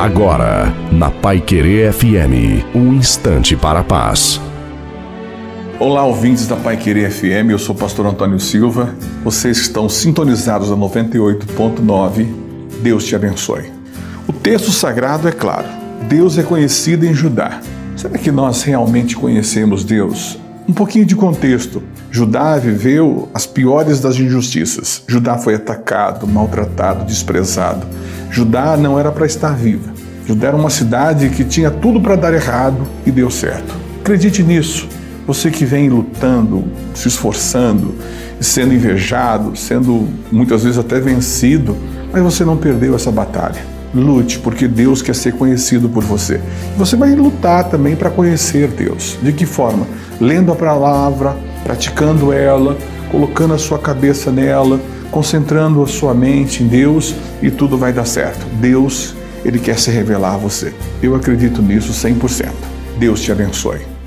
Agora, na Pai Querer FM, um instante para a paz. Olá, ouvintes da Pai Querer FM, eu sou o pastor Antônio Silva. Vocês estão sintonizados a 98.9. Deus te abençoe. O texto sagrado é claro. Deus é conhecido em Judá. Será que nós realmente conhecemos Deus? Um pouquinho de contexto. Judá viveu as piores das injustiças. Judá foi atacado, maltratado, desprezado. Judá não era para estar viva. Era uma cidade que tinha tudo para dar errado e deu certo. Acredite nisso. Você que vem lutando, se esforçando, sendo invejado, sendo muitas vezes até vencido, mas você não perdeu essa batalha. Lute, porque Deus quer ser conhecido por você. Você vai lutar também para conhecer Deus. De que forma? Lendo a palavra, praticando ela, colocando a sua cabeça nela, concentrando a sua mente em Deus e tudo vai dar certo. Deus, Ele quer se revelar a você. Eu acredito nisso 100%. Deus te abençoe.